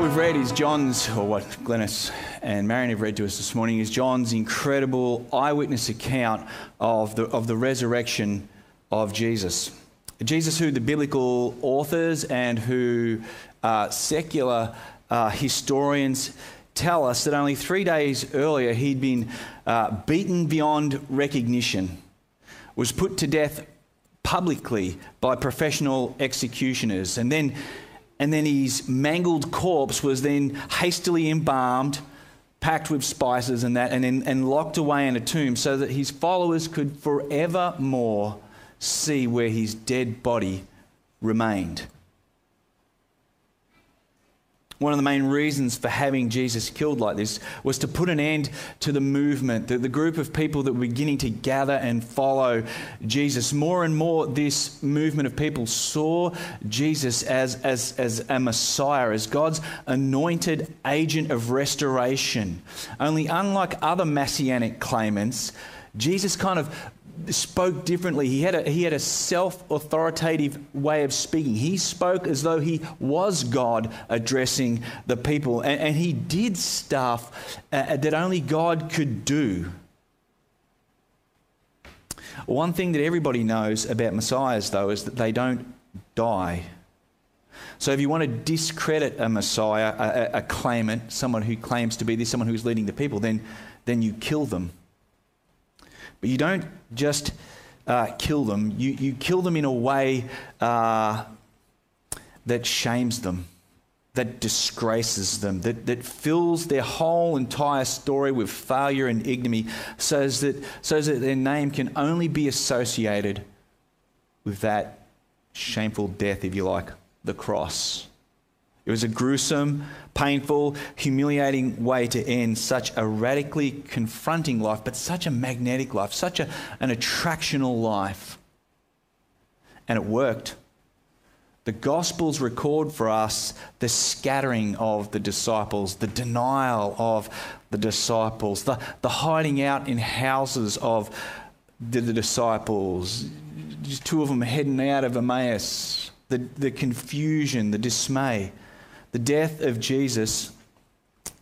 What we've read is John's, or what Glennis and Marion have read to us this morning, is John's incredible eyewitness account of the, of the resurrection of Jesus. Jesus, who the biblical authors and who uh, secular uh, historians tell us that only three days earlier he'd been uh, beaten beyond recognition, was put to death publicly by professional executioners, and then, and then his mangled corpse was then hastily embalmed, packed with spices and that, and then and locked away in a tomb so that his followers could forevermore see where his dead body remained. One of the main reasons for having Jesus killed like this was to put an end to the movement, the, the, group of people that were beginning to gather and follow Jesus. More and more, this movement of people saw Jesus as, as, as a Messiah, as God's anointed agent of restoration. Only, unlike other messianic claimants, Jesus kind of spoke differently. He had a, he had a self authoritative way of speaking. He spoke as though he was God addressing the people. And, and he did stuff uh, that only God could do. One thing that everybody knows about messiahs, though, is that they don't die. So, if you want to discredit a messiah, a, a claimant, someone who claims to be this, someone who's leading the people, then, then you kill them. But you don't just uh, kill them, you, you kill them in a way uh, that shames them, that disgraces them, that, that fills their whole entire story with failure and ignominy, so that, so that their name can only be associated with that shameful death, if you like, the cross. It was a gruesome, painful, humiliating way to end such a radically confronting life, but such a magnetic life, such a, an attractional life. And it worked. The Gospels record for us the scattering of the disciples, the denial of the disciples, the, the hiding out in houses of the, the disciples, just two of them heading out of Emmaus, the, the confusion, the dismay the death of Jesus,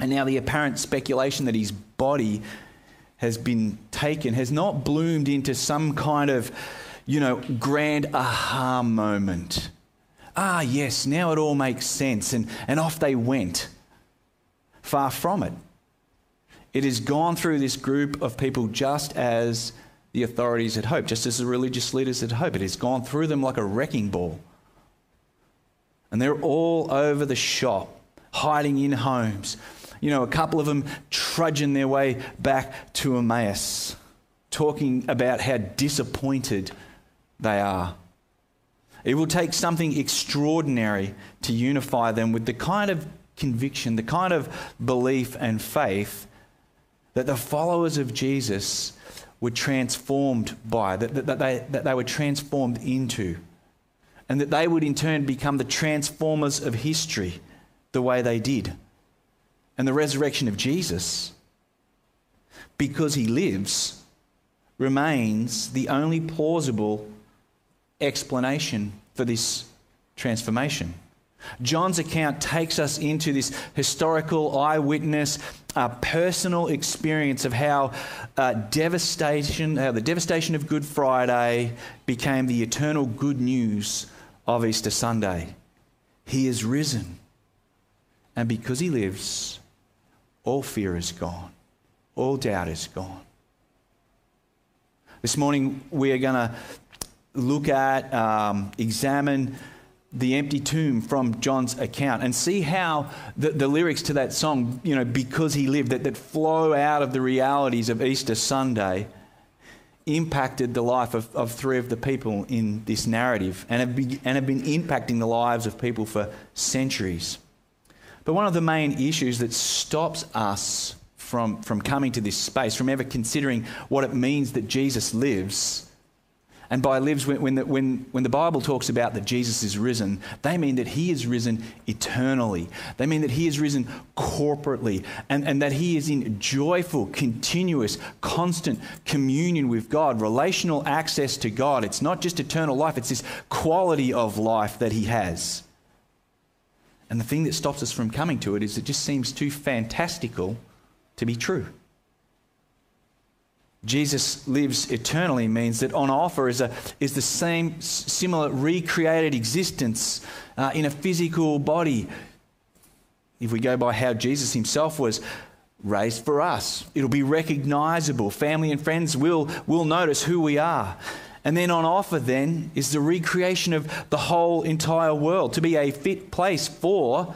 and now the apparent speculation that his body has been taken has not bloomed into some kind of, you know, grand aha moment. Ah, yes, now it all makes sense. And, and off they went. Far from it. It has gone through this group of people just as the authorities had hoped, just as the religious leaders had hoped. It has gone through them like a wrecking ball. And they're all over the shop, hiding in homes. You know, a couple of them trudging their way back to Emmaus, talking about how disappointed they are. It will take something extraordinary to unify them with the kind of conviction, the kind of belief and faith that the followers of Jesus were transformed by, that, that, that, they, that they were transformed into and that they would in turn become the transformers of history the way they did. And the resurrection of Jesus, because he lives, remains the only plausible explanation for this transformation. John's account takes us into this historical eyewitness, uh, personal experience of how uh, devastation, how the devastation of Good Friday became the eternal good news of Easter Sunday. He is risen. And because he lives, all fear is gone, all doubt is gone. This morning, we are going to look at, um, examine the empty tomb from John's account and see how the, the, lyrics to that song, you know, because he lived, that, that flow out of the realities of Easter Sunday impacted the life of, of three of the people in this narrative and have, be, and have been impacting the lives of people for centuries. But one of the main issues that stops us from, from coming to this space, from ever considering what it means that Jesus lives, and by lives, when, when, the, when, when the Bible talks about that Jesus is risen, they mean that he is risen eternally. They mean that he is risen corporately and, and that he is in joyful, continuous, constant communion with God, relational access to God. It's not just eternal life, it's this quality of life that he has. And the thing that stops us from coming to it is it just seems too fantastical to be true. Jesus lives eternally means that on offer is, a, is the same similar recreated existence uh, in a physical body. If we go by how Jesus himself was raised for us, it'll be recognizable. Family and friends will, will notice who we are. And then on offer, then, is the recreation of the whole entire world to be a fit place for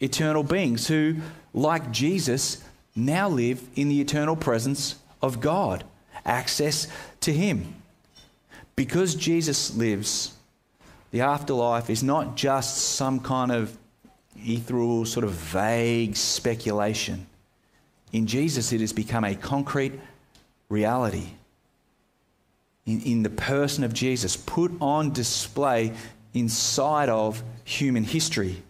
eternal beings who, like Jesus, now live in the eternal presence of God, access to Him. Because Jesus lives, the afterlife is not just some kind of ethereal, sort of vague speculation. In Jesus, it has become a concrete reality. In, in the person of Jesus, put on display inside of human history.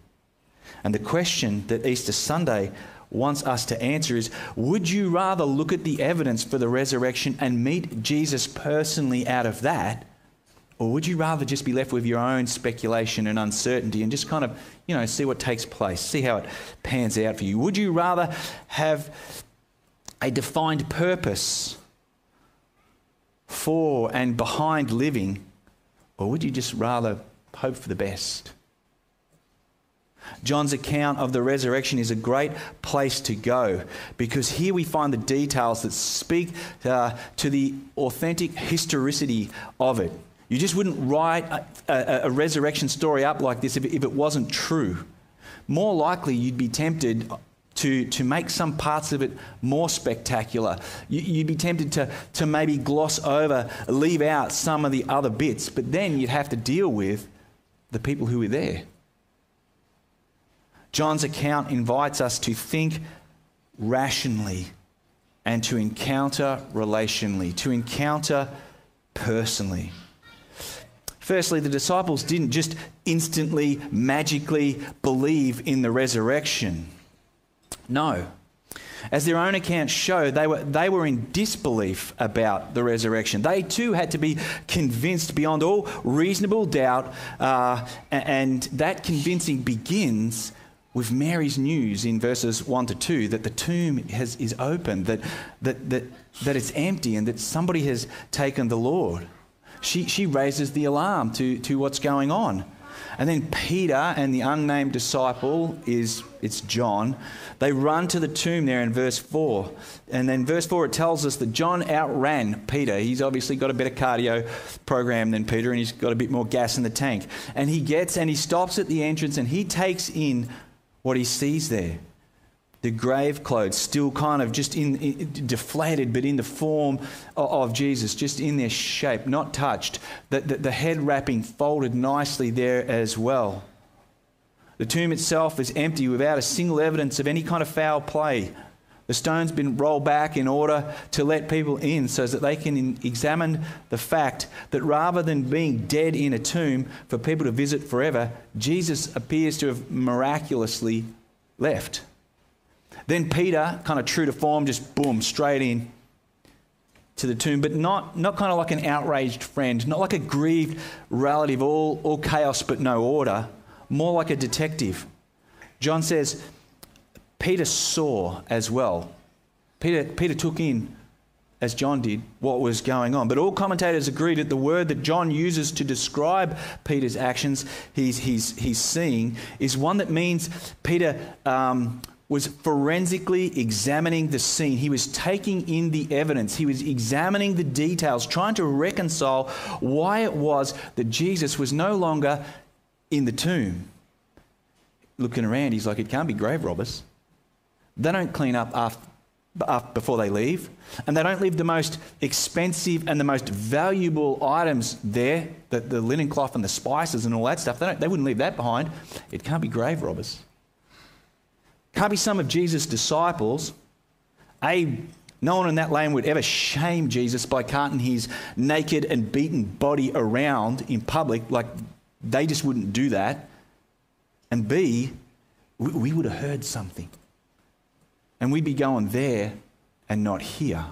And the question that Easter Sunday wants us to answer is Would you rather look at the evidence for the resurrection and meet Jesus personally out of that? Or would you rather just be left with your own speculation and uncertainty and just kind of, you know, see what takes place, see how it pans out for you? Would you rather have a defined purpose for and behind living, or would you just rather hope for the best? John's account of the resurrection is a great place to go because here we find the details that speak uh, to the authentic historicity of it. You just wouldn't write a, a, a resurrection story up like this if it, if it wasn't true. More likely, you'd be tempted to, to make some parts of it more spectacular. You, would be tempted to, to maybe gloss over, leave out some of the other bits, but then you'd have to deal with the people who were there. John's account invites us to think rationally and to encounter relationally, to encounter personally. Firstly, the disciples didn't just instantly, magically believe in the resurrection. No. As their own accounts show, they were, they were in disbelief about the resurrection. They too had to be convinced beyond all reasonable doubt, uh, and that convincing begins with Mary's news in verses 1 to 2 that the tomb has, is open, that, that, that, that it's empty, and that somebody has taken the Lord. She, she raises the alarm to, to what's going on. And then Peter and the unnamed disciple is it's John. They run to the tomb there in verse 4. And then verse 4 it tells us that John outran Peter. He's obviously got a better cardio program than Peter and he's got a bit more gas in the tank. And he gets and he stops at the entrance and he takes in what he sees there. The grave clothes, still kind of just in, in, deflated, but in the form of, of, Jesus, just in their shape, not touched. The, the, the head wrapping folded nicely there as well. The tomb itself is empty without a single evidence of any kind of foul play. The stone's been rolled back in order to let people in so that they can examine the fact that rather than being dead in a tomb for people to visit forever, Jesus appears to have miraculously left. Then Peter, kind of true to form, just boom, straight in to the tomb, but not, not kind of like an outraged friend, not like a grieved relative, all, all chaos but no order, more like a detective. John says, Peter saw as well. Peter, Peter took in, as John did, what was going on. But all commentators agree that the word that John uses to describe Peter's actions, he's, he's, he's seeing, is one that means Peter um, was forensically examining the scene. He was taking in the evidence. He was examining the details, trying to reconcile why it was that Jesus was no longer in the tomb. Looking around, he's like, it can't be grave robbers. They don't clean up after, before they leave, and they don't leave the most expensive and the most valuable items there, the, the linen cloth and the spices and all that stuff. They, they wouldn't leave that behind. It can't be grave robbers. Can't be some of Jesus' disciples. A, no one in that lane would ever shame Jesus by carting his naked and beaten body around in public. Like, they just wouldn't do that. And B, we, we would have heard something. And we'd be going there and not here.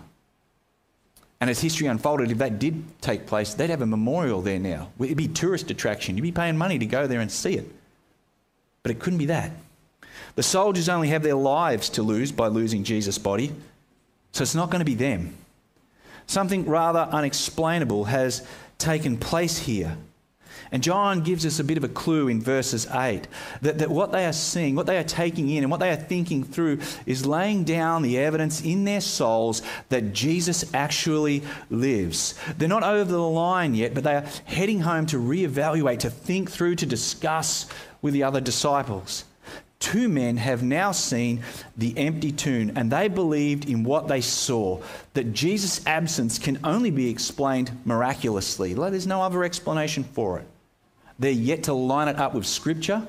And as history unfolded, if that did take place, they'd have a memorial there now. It'd be tourist attraction. You'd be paying money to go there and see it. But it couldn't be that. The soldiers only have their lives to lose by losing Jesus' body, so it's not going to be them. Something rather unexplainable has taken place here. And John gives us a bit of a clue in verses 8 that, that what they are seeing, what they are taking in, and what they are thinking through is laying down the evidence in their souls that Jesus actually lives. They're not over the line yet, but they are heading home to reevaluate, to think through, to discuss with the other disciples. Two men have now seen the empty tomb and they believed in what they saw that Jesus' absence can only be explained miraculously. There's no other explanation for it. They're yet to line it up with Scripture,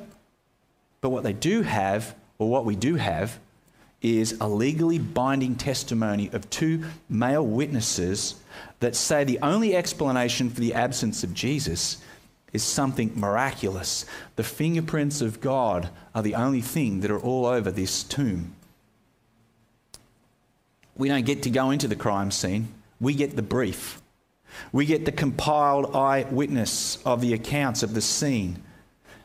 but what they do have, or what we do have, is a legally binding testimony of two male witnesses that say the only explanation for the absence of Jesus is something miraculous. The fingerprints of God are the only thing that are all over this tomb. We don't get to go into the crime scene, we get the brief. We get the compiled eyewitness of the accounts of the scene.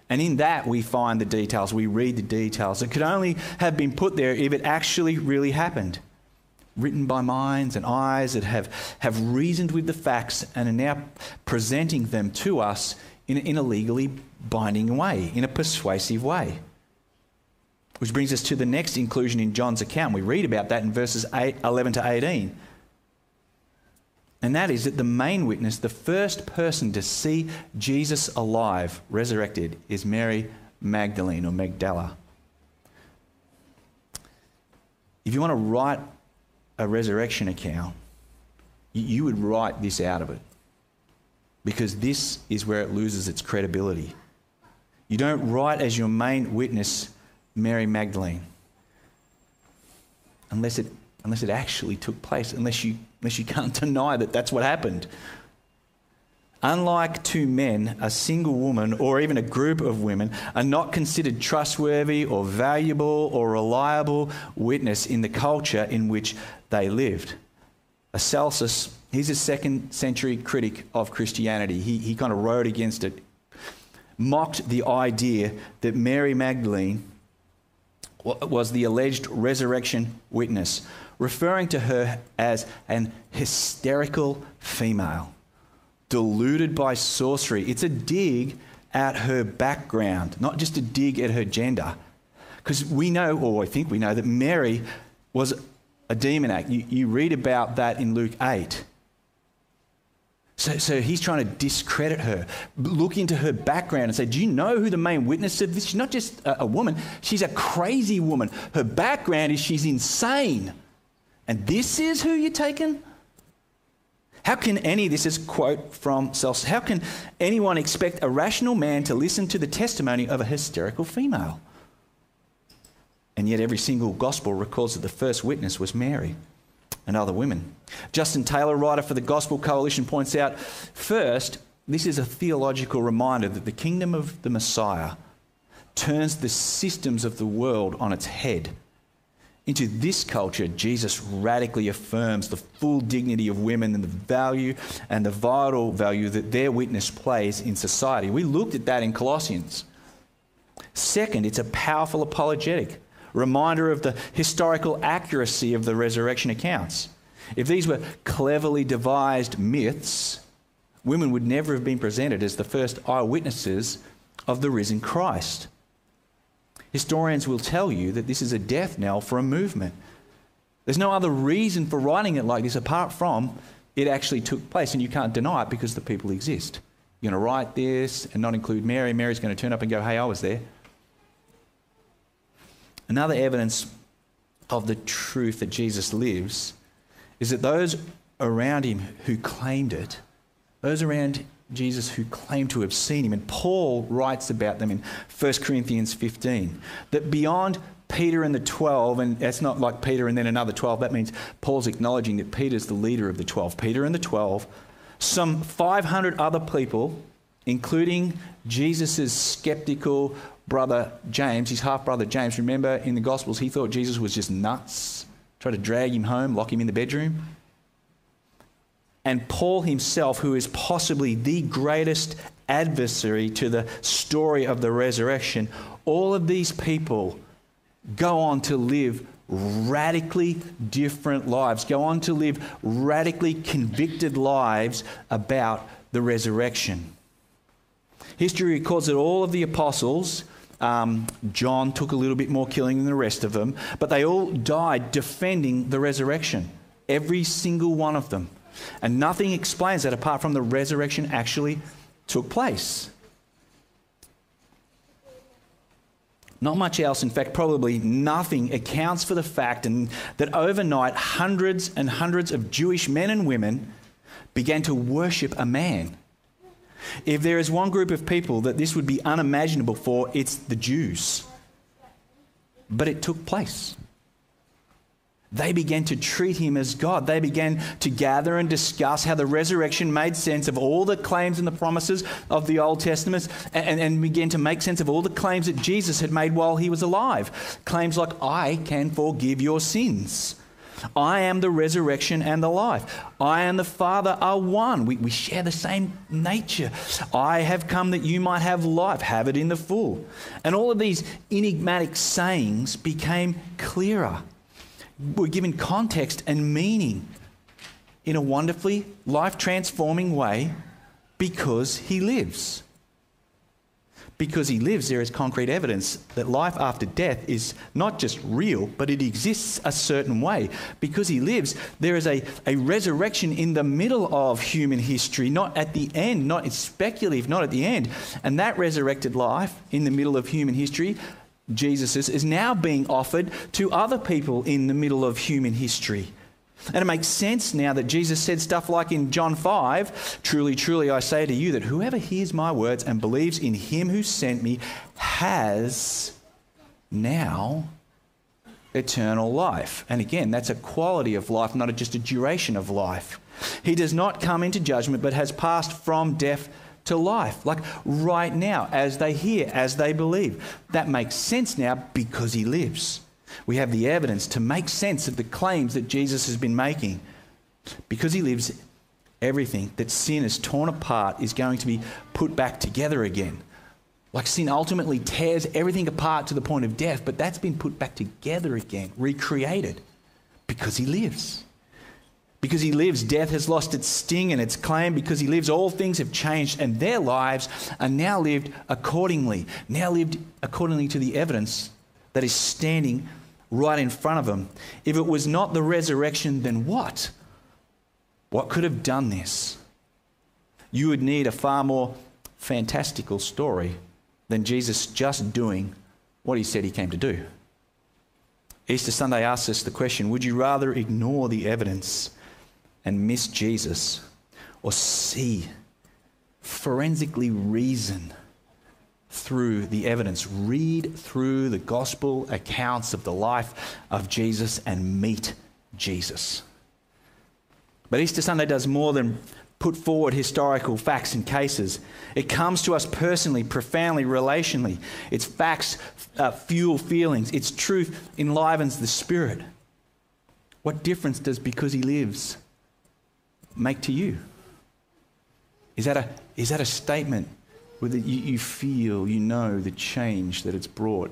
And in that, we find the details, we read the details. It could only have been put there if it actually really happened. Written by minds and eyes that have, have reasoned with the facts and are now presenting them to us in, in a legally binding way, in a persuasive way. Which brings us to the next inclusion in John's account. We read about that in verses 8, 11 to 18. And that is that the main witness, the first person to see Jesus alive, resurrected, is Mary Magdalene or Magdala. If you want to write a resurrection account, you would write this out of it because this is where it loses its credibility. You don't write as your main witness Mary Magdalene unless it, unless it actually took place, unless you, unless you can't deny that that's what happened. Unlike two men, a single woman or even a group of women are not considered trustworthy or valuable or reliable witness in the culture in which they lived. Celsus He's a second century critic of Christianity. He, he kind of wrote against it, mocked the idea that Mary Magdalene was the alleged resurrection witness, referring to her as an hysterical female, deluded by sorcery. It's a dig at her background, not just a dig at her gender. Because we know, or I think we know, that Mary was a demoniac. You, you read about that in Luke 8. So, so he's trying to discredit her, look into her background and say, Do you know who the main witness of this? She's not just a, a woman, she's a crazy woman. Her background is she's insane. And this is who you're taking? How can any, this is quote from Celsus, how can anyone expect a rational man to listen to the testimony of a hysterical female? And yet every single gospel records that the first witness was Mary and other women. Justin Taylor, writer for the Gospel Coalition, points out first, this is a theological reminder that the kingdom of the Messiah turns the systems of the world on its head. Into this culture, Jesus radically affirms the full dignity of women and the value and the vital value that their witness plays in society. We looked at that in Colossians. Second, it's a powerful apologetic reminder of the historical accuracy of the resurrection accounts. If these were cleverly devised myths, women would never have been presented as the first eyewitnesses of the risen Christ. Historians will tell you that this is a death knell for a movement. There's no other reason for writing it like this apart from it actually took place, and you can't deny it because the people exist. You're going to write this and not include Mary. Mary's going to turn up and go, Hey, I was there. Another evidence of the truth that Jesus lives is that those around him who claimed it, those around Jesus who claimed to have seen him, and Paul writes about them in 1 Corinthians 15, that beyond Peter and the 12, and it's not like Peter and then another 12, that means Paul's acknowledging that Peter's the leader of the 12. Peter and the 12, some 500 other people, including Jesus' skeptical brother James, his half brother James, remember in the Gospels, he thought Jesus was just nuts, tried to drag him home, lock him in the bedroom. And Paul himself, who is possibly the greatest adversary to the story of the resurrection, all of these people go on to live radically different lives, go on to live radically convicted lives about the resurrection. History records that all of the apostles, um, John took a little bit more killing than the rest of them, but they all died defending the resurrection. Every single one of them. And nothing explains that apart from the resurrection actually took place. Not much else, in fact, probably nothing accounts for the fact and that overnight hundreds and hundreds of Jewish men and women began to worship a man. If there is one group of people that this would be unimaginable for, it's the Jews. But it took place. They began to treat him as God. They began to gather and discuss how the resurrection made sense of all the claims and the promises of the Old Testament and, and began to make sense of all the claims that Jesus had made while he was alive. Claims like, I can forgive your sins. I am the resurrection and the life. I and the Father are one. We, we share the same nature. I have come that you might have life, have it in the full. And all of these enigmatic sayings became clearer we're given context and meaning in a wonderfully life transforming way because he lives. Because he lives, there is concrete evidence that life after death is not just real, but it exists a certain way. Because he lives, there is a, a resurrection in the middle of human history, not at the end, not it's speculative, not at the end. And that resurrected life in the middle of human history Jesus is, is now being offered to other people in the middle of human history. And it makes sense now that Jesus said stuff like in John 5 Truly, truly, I say to you that whoever hears my words and believes in him who sent me has now eternal life. And again, that's a quality of life, not just a duration of life. He does not come into judgment, but has passed from death to life, like right now, as they hear, as they believe. That makes sense now because he lives. We have the evidence to make sense of the claims that Jesus has been making. Because he lives, everything that sin has torn apart is going to be put back together again. Like sin ultimately tears everything apart to the point of death, but that's been put back together again, recreated, because he lives. Because he lives, death has lost its sting and its claim. Because he lives, all things have changed, and their lives are now lived accordingly. Now lived accordingly to the evidence that is standing right in front of them. If it was not the resurrection, then what? What could have done this? You would need a far more fantastical story than Jesus just doing what he said he came to do. Easter Sunday asks us the question would you rather ignore the evidence and miss Jesus or see, forensically reason through the evidence, read through the gospel accounts of the life of Jesus and meet Jesus. But Easter Sunday does more than put forward historical facts and cases. It comes to us personally, profoundly, relationally. Its facts uh, fuel feelings, its truth enlivens the spirit. What difference does because he lives make to you? Is that a, is that a statement where you, you feel, you know the change that it's brought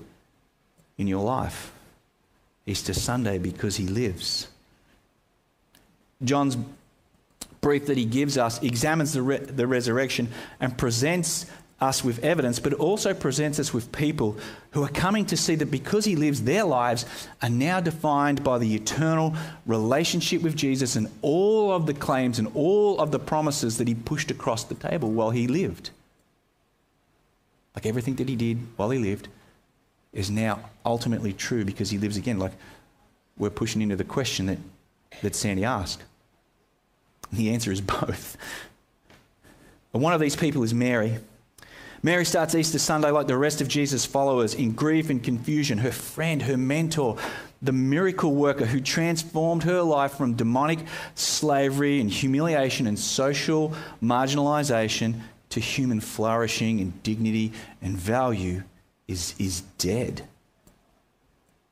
in your life? Easter Sunday because he lives. John's brief that he gives us examines the, re- the resurrection and presents us with evidence, but it also presents us with people who are coming to see that because he lives, their lives are now defined by the eternal relationship with Jesus and all of the claims and all of the promises that he pushed across the table while he lived. Like everything that he did while he lived is now ultimately true because he lives again. Like we're pushing into the question that, that Sandy asked. the answer is both. And one of these people is Mary. Mary starts Easter Sunday like the rest of Jesus' followers in grief and confusion. Her friend, her mentor, the miracle worker who transformed her life from demonic slavery and humiliation and social marginalization to human flourishing and dignity and value, is, is dead.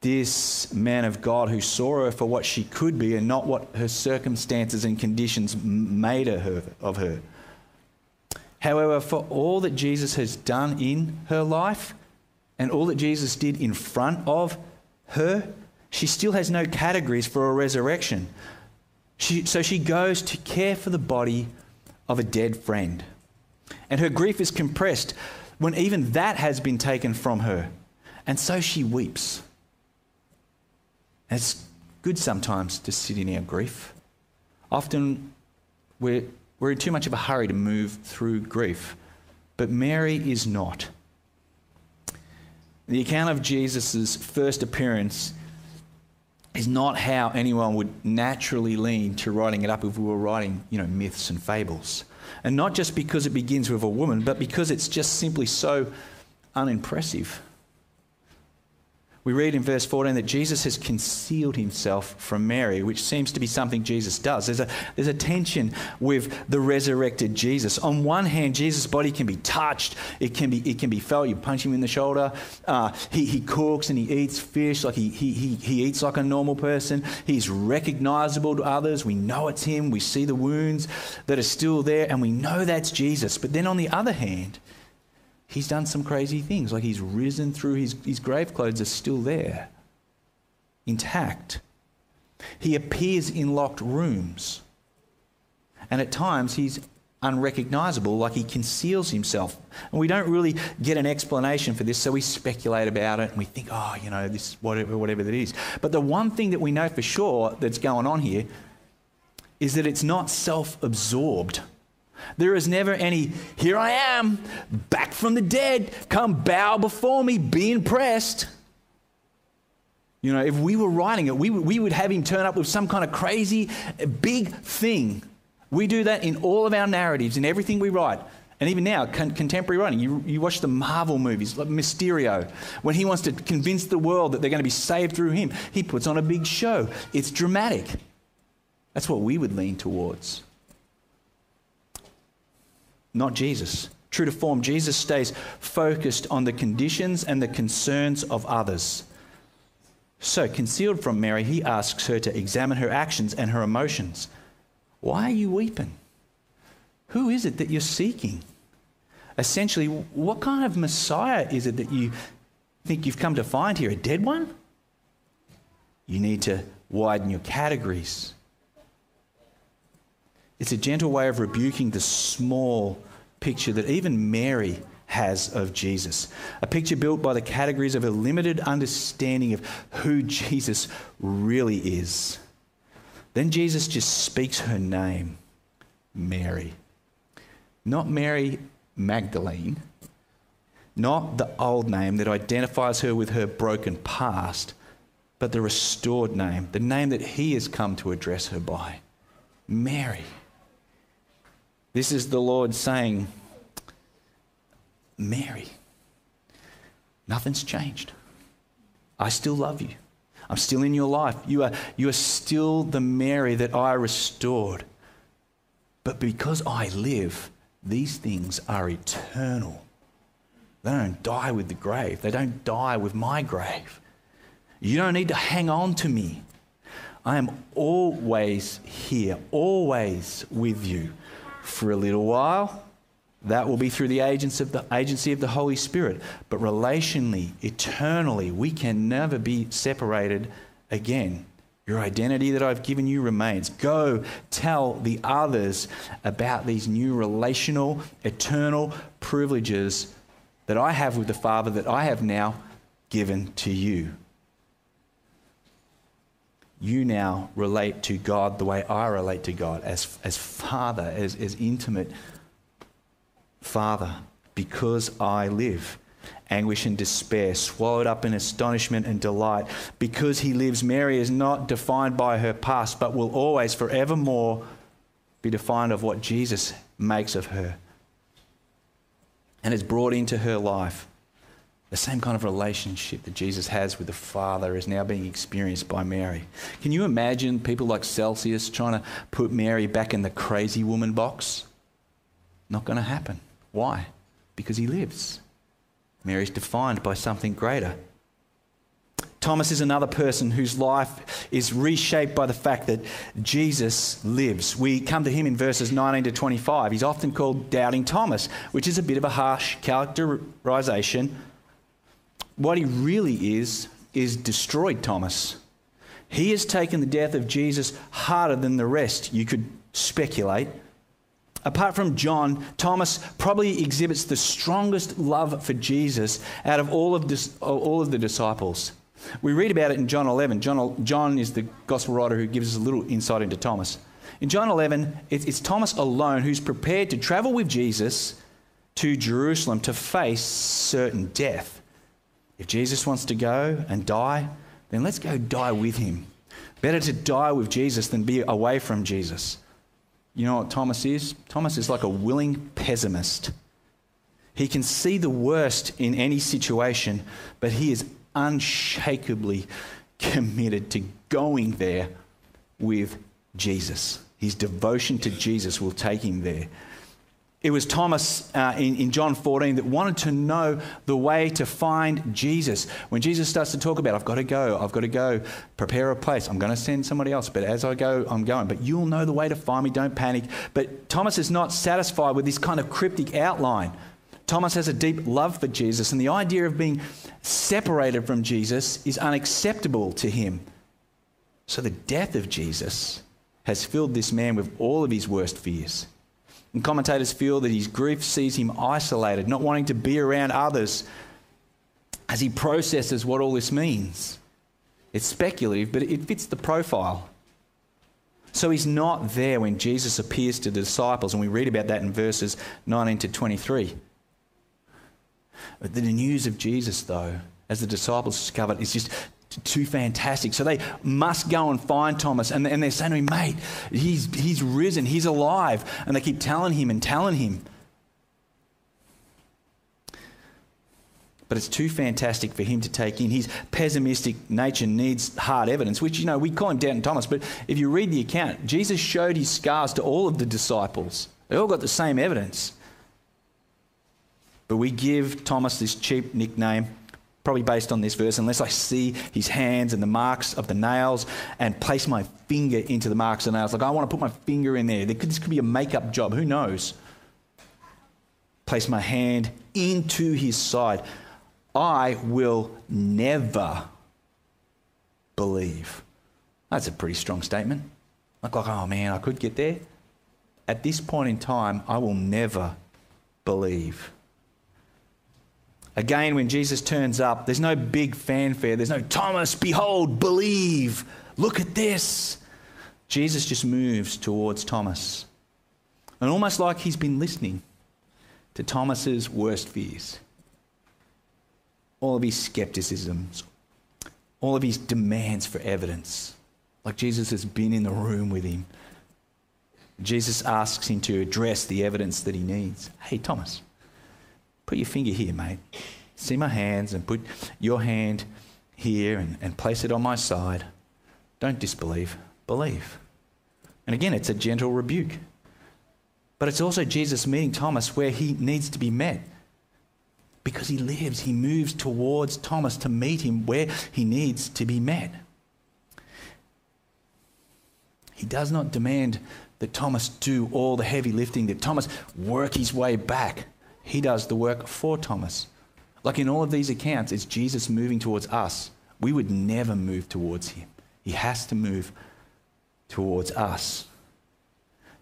This man of God who saw her for what she could be and not what her circumstances and conditions made her of her However, for all that Jesus has done in her life and all that Jesus did in front of her, she still has no categories for a resurrection. She, so she goes to care for the body of a dead friend. And her grief is compressed when even that has been taken from her. And so she weeps. it's good sometimes to sit in our grief. Often we're, we're in too much of a hurry to move through grief. But Mary is not. The account of Jesus' first appearance is not how anyone would naturally lean to writing it up if we were writing, you know, myths and fables. And not just because it begins with a woman, but because it's just simply so unimpressive. We read in verse 14 that Jesus has concealed himself from Mary, which seems to be something Jesus does. There's a, there's a tension with the resurrected Jesus. On one hand, Jesus' body can be touched, it can be, it can be felt. You punch him in the shoulder. Uh, he, he cooks and he eats fish like he, he, he, he eats like a normal person. He's recognizable to others. We know it's him. We see the wounds that are still there, and we know that's Jesus. But then on the other hand, he's done some crazy things. Like he's risen through, his, his grave clothes are still there, intact. He appears in locked rooms. And at times he's unrecognizable, like he conceals himself. And we don't really get an explanation for this, so we speculate about it and we think, oh, you know, this whatever, whatever that is. But the one thing that we know for sure that's going on here is that it's not self absorbed. There is never any, here I am, back from the dead, come bow before me, be impressed. You know, if we were writing it, we, we would have him turn up with some kind of crazy eh, big thing. We do that in all of our narratives, in everything we write. And even now, con- contemporary writing, you, you watch the Marvel movies, like Mysterio, when he wants to convince the world that they're going to be saved through him, he puts on a big show. It's dramatic. That's what we would lean towards not Jesus. True to form, Jesus stays focused on the conditions and the concerns of others. So, concealed from Mary, he asks her to examine her actions and her emotions. Why are you weeping? Who is it that you're seeking? Essentially, what kind of Messiah is it that you think you've come to find here? A dead one? You need to widen your categories. It's a gentle way of rebuking the small picture that even Mary has of Jesus. A picture built by the categories of a limited understanding of who Jesus really is. Then Jesus just speaks her name, Mary. Not Mary Magdalene, not the old name that identifies her with her broken past, but the restored name, the name that he has come to address her by Mary. This is the Lord saying, Mary, nothing's changed. I still love you. I'm still in your life. You are, you are still the Mary that I restored. But because I live, these things are eternal. They don't die with the grave, they don't die with my grave. You don't need to hang on to me. I am always here, always with you for a little while. That will be through the agency of the, agency of the Holy Spirit. But relationally, eternally, we can never be separated again. Your identity that I've given you remains. Go tell the others about these new relational, eternal privileges that I have with the Father that I have now given to you you now relate to God the way I relate to God, as, as Father, as, as intimate Father, because I live. Anguish and despair, swallowed up in astonishment and delight. Because he lives, Mary is not defined by her past, but will always, forevermore, be defined of what Jesus makes of her and is brought into her life. The same kind of relationship that Jesus has with the Father is now being experienced by Mary. Can you imagine people like Celsus trying to put Mary back in the crazy woman box? Not going to happen. Why? Because he lives. Mary's defined by something greater. Thomas is another person whose life is reshaped by the fact that Jesus lives. We come to him in verses 19 to 25. He's often called Doubting Thomas, which is a bit of a harsh characterization. What he really is, is destroyed Thomas. He has taken the death of Jesus harder than the rest, you could speculate. Apart from John, Thomas probably exhibits the strongest love for Jesus out of all of, this, all of the disciples. We read about it in John 11. John, John is the gospel writer who gives us a little insight into Thomas. In John 11, it's, it's Thomas alone who's prepared to travel with Jesus to Jerusalem to face certain death. If Jesus wants to go and die, then let's go die with him. Better to die with Jesus than be away from Jesus. You know what Thomas is? Thomas is like a willing pessimist. He can see the worst in any situation, but he is unshakably committed to going there with Jesus. His devotion to Jesus will take him there. It was Thomas uh, in, in John 14 that wanted to know the way to find Jesus. When Jesus starts to talk about, I've got to go, I've got to go, prepare a place, I'm going to send somebody else, but as I go, I'm going. But you'll know the way to find me, don't panic. But Thomas is not satisfied with this kind of cryptic outline. Thomas has a deep love for Jesus, and the idea of being separated from Jesus is unacceptable to him. So the death of Jesus has filled this man with all of his worst fears. And commentators feel that his grief sees him isolated, not wanting to be around others as he processes what all this means. It's speculative, but it fits the profile. So he's not there when Jesus appears to the disciples, and we read about that in verses 19 to 23. But the news of Jesus, though, as the disciples discovered, is just too fantastic. So they must go and find Thomas. And, and they're saying to him, mate, he's, he's risen, he's alive. And they keep telling him and telling him. But it's too fantastic for him to take in. His pessimistic nature needs hard evidence, which, you know, we call him Doubting Thomas. But if you read the account, Jesus showed his scars to all of the disciples. They all got the same evidence. But we give Thomas this cheap nickname probably based on this verse, unless I see his hands and the marks of the nails and place my finger into the marks of the nails. Like, I want to put my finger in there. This could be a makeup job. Who knows? Place my hand into his side. I will never believe. That's a pretty strong statement. Like, like, oh man, I could get there. At this point in time, I will never believe. Again, when Jesus turns up, there's no big fanfare. There's no, Thomas, behold, believe, look at this. Jesus just moves towards Thomas. And almost like he's been listening to Thomas's worst fears. All of his skepticisms, all of his demands for evidence. Like Jesus has been in the room with him. Jesus asks him to address the evidence that he needs. Hey, Thomas, Put your finger here, mate. See my hands and put your hand here and, and place it on my side. Don't disbelieve, believe. And again, it's a gentle rebuke. But it's also Jesus meeting Thomas where he needs to be met. Because he lives, he moves towards Thomas to meet him where he needs to be met. He does not demand that Thomas do all the heavy lifting, that Thomas work his way back. He does the work for Thomas. Like in all of these accounts, it's Jesus moving towards us. We would never move towards him. He has to move towards us.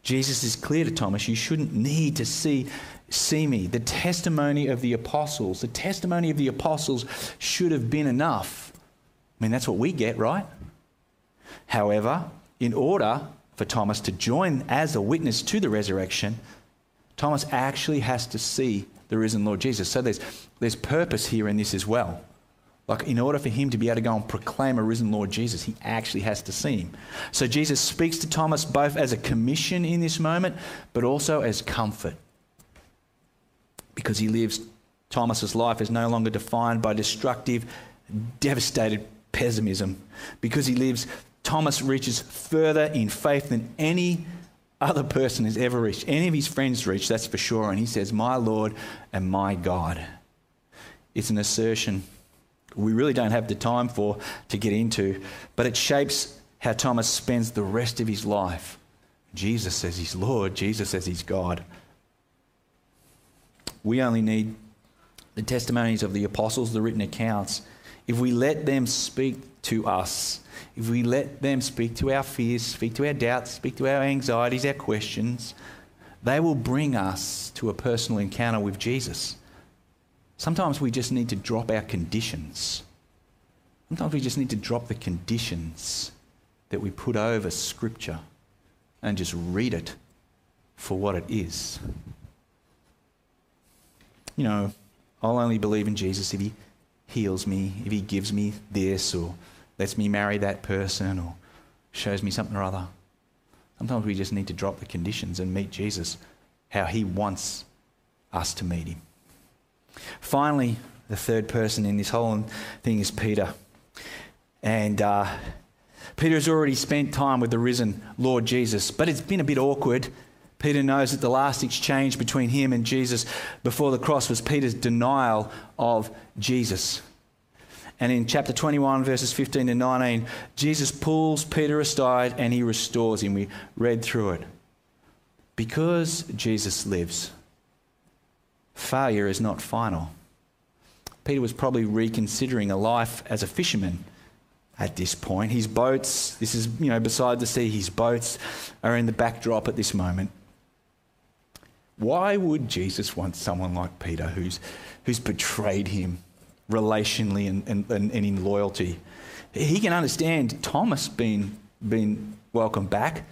Jesus is clear to Thomas, you shouldn't need to see, see me. The testimony of the apostles, the testimony of the apostles should have been enough. I mean, that's what we get, right? However, in order for Thomas to join as a witness to the resurrection, Thomas actually has to see the risen Lord Jesus. So there's, there's purpose here in this as well. Like, in order for him to be able to go and proclaim a risen Lord Jesus, he actually has to see him. So Jesus speaks to Thomas both as a commission in this moment, but also as comfort. Because he lives, Thomas's life is no longer defined by destructive, devastated pessimism. Because he lives, Thomas reaches further in faith than any other person has ever reached, any of his friends reached, that's for sure. And he says, My Lord and my God. It's an assertion we really don't have the time for to get into, but it shapes how Thomas spends the rest of his life. Jesus says he's Lord, Jesus says he's God. We only need the testimonies of the apostles, the written accounts. If we let them speak to us, if we let them speak to our fears, speak to our doubts, speak to our anxieties, our questions, they will bring us to a personal encounter with Jesus. Sometimes we just need to drop our conditions. Sometimes we just need to drop the conditions that we put over Scripture and just read it for what it is. You know, I'll only believe in Jesus if He heals me, if He gives me this, or lets me marry that person, or shows me something or other. Sometimes we just need to drop the conditions and meet Jesus how He wants us to meet Him. Finally, the third person in this whole thing is Peter. And uh, Peter has already spent time with the risen Lord Jesus, but it's been a bit awkward. Peter knows that the last exchange between him and Jesus before the cross was Peter's denial of Jesus. And in chapter 21, verses 15 to 19, Jesus pulls Peter aside and he restores him. We read through it. Because Jesus lives, failure is not final. Peter was probably reconsidering a life as a fisherman at this point. His boats, this is, you know, beside the sea, his boats are in the backdrop at this moment. Why would Jesus want someone like Peter who's, who's betrayed him relationally and, and, and, in loyalty? He can understand Thomas being, being welcomed back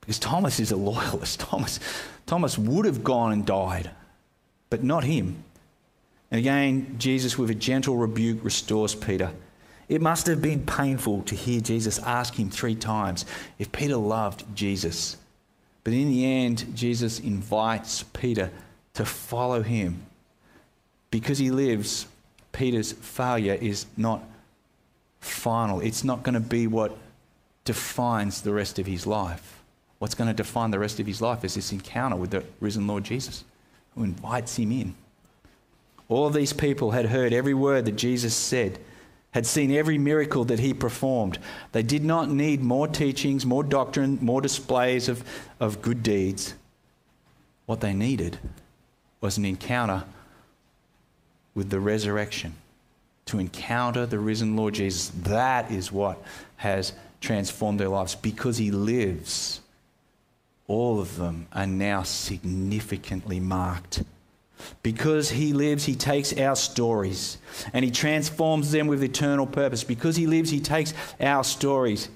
because Thomas is a loyalist. Thomas, Thomas would have gone and died, but not him. And again, Jesus, with a gentle rebuke, restores Peter. It must have been painful to hear Jesus ask him three times if Peter loved Jesus. But in the end, Jesus invites Peter to follow him. Because he lives, Peter's failure is not final. It's not going to be what defines the rest of his life. What's going to define the rest of his life is this encounter with the risen Lord Jesus, who invites him in. All of these people had heard every word that Jesus said had seen every miracle that he performed. They did not need more teachings, more doctrine, more displays of, of good deeds. What they needed was an encounter with the resurrection, to encounter the risen Lord Jesus. That is what has transformed their lives because he lives. All of them are now significantly marked because he lives, he takes our stories and he transforms them with eternal purpose. Because he lives, he takes our stories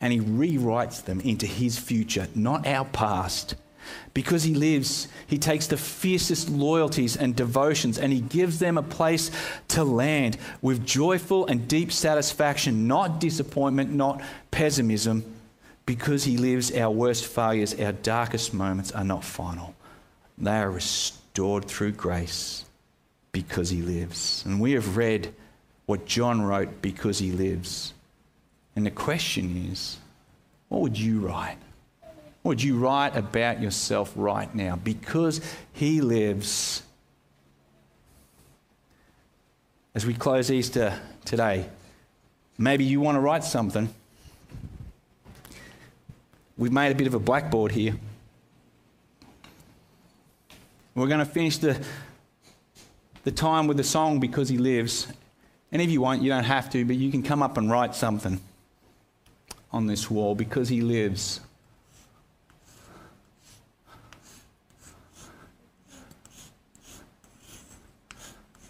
and he rewrites them into his future, not our past. Because he lives, he takes the fiercest loyalties and devotions and he gives them a place to land with joyful and deep satisfaction, not disappointment, not pessimism. Because he lives, our worst failures, our darkest moments are not final. They are restored restored through grace because he lives. And we have read what John wrote because he lives. And the question is what would you write? What would you write about yourself right now? Because he lives. As we close Easter today, maybe you want to write something. We've made a bit of a blackboard here. We're going to finish the, the time with the song Because He Lives. And if you want, you don't have to, but you can come up and write something on this wall because He lives.